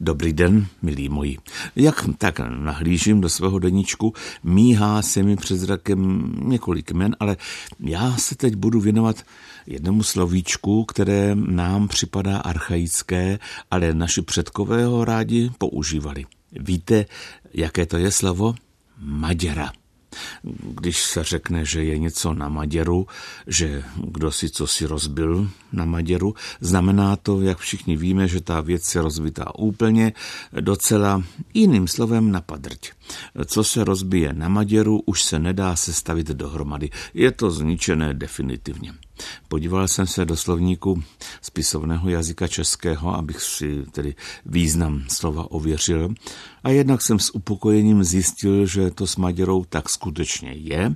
Dobrý den, milí moji. Jak tak nahlížím do svého deníčku, míhá se mi před zrakem několik men, ale já se teď budu věnovat jednomu slovíčku, které nám připadá archaické, ale naši předkové ho rádi používali. Víte, jaké to je slovo? Maděra. Když se řekne, že je něco na Maděru, že kdo si co si rozbil na Maděru, znamená to, jak všichni víme, že ta věc je rozbitá úplně, docela jiným slovem na padrť. Co se rozbije na Maděru, už se nedá sestavit dohromady. Je to zničené definitivně. Podíval jsem se do slovníku spisovného jazyka českého, abych si tedy význam slova ověřil. A jednak jsem s upokojením zjistil, že to s Maďarou tak skutečně je,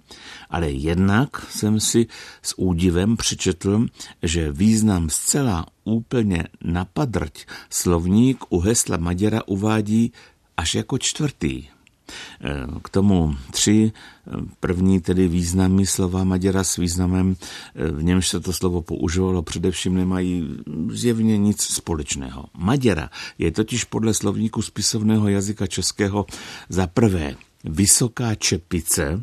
ale jednak jsem si s údivem přečetl, že význam zcela úplně napadrť slovník u hesla Maďara uvádí až jako čtvrtý. K tomu tři první tedy významy slova Maďara s významem, v němž se to slovo používalo, především nemají zjevně nic společného. Maďara je totiž podle slovníku spisovného jazyka českého za prvé vysoká čepice,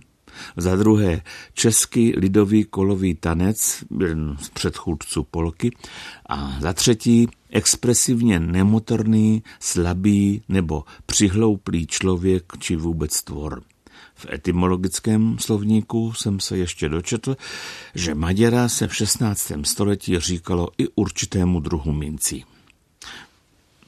za druhé český lidový kolový tanec, jeden z předchůdců polky, a za třetí expresivně nemotorný, slabý nebo přihlouplý člověk či vůbec tvor. V etymologickém slovníku jsem se ještě dočetl, že Maděra se v 16. století říkalo i určitému druhu mincí.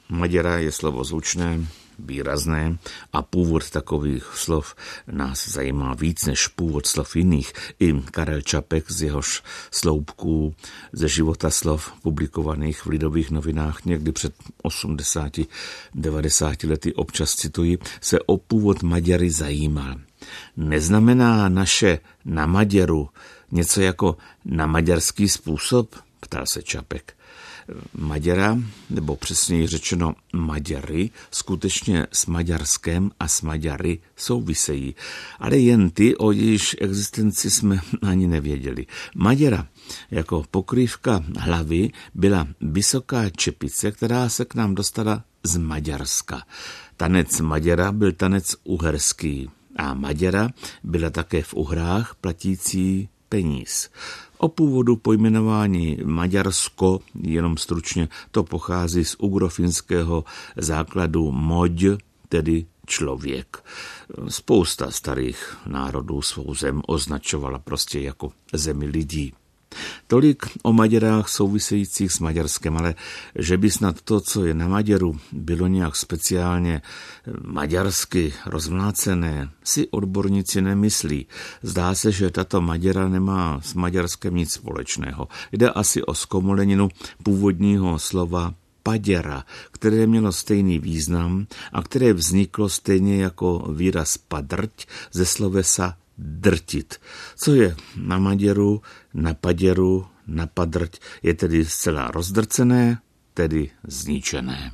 Maděra je slovo zvučné, výrazné a původ takových slov nás zajímá víc než původ slov jiných. I Karel Čapek z jehož sloupků ze života slov publikovaných v Lidových novinách někdy před 80-90 lety občas cituji, se o původ Maďary zajímal. Neznamená naše na Maďaru něco jako na maďarský způsob? Ptal se Čapek. Maďara, nebo přesněji řečeno Maďary, skutečně s Maďarskem a s Maďary souvisejí, ale jen ty, o jejíž existenci jsme ani nevěděli. Maďara jako pokrývka hlavy byla vysoká čepice, která se k nám dostala z Maďarska. Tanec Maďara byl tanec uherský a Maďara byla také v Uhrách platící peníz. O původu pojmenování Maďarsko, jenom stručně, to pochází z ugrofinského základu moď, tedy člověk. Spousta starých národů svou zem označovala prostě jako zemi lidí. Tolik o Maďarách souvisejících s Maďarskem, ale že by snad to, co je na Maďaru, bylo nějak speciálně maďarsky rozmlácené, si odborníci nemyslí. Zdá se, že tato Maďara nemá s Maďarskem nic společného. Jde asi o zkomoleninu původního slova paděra, které mělo stejný význam a které vzniklo stejně jako výraz padrť ze slovesa drtit. Co je na Maděru, na paděru, na padrť, je tedy zcela rozdrcené, tedy zničené.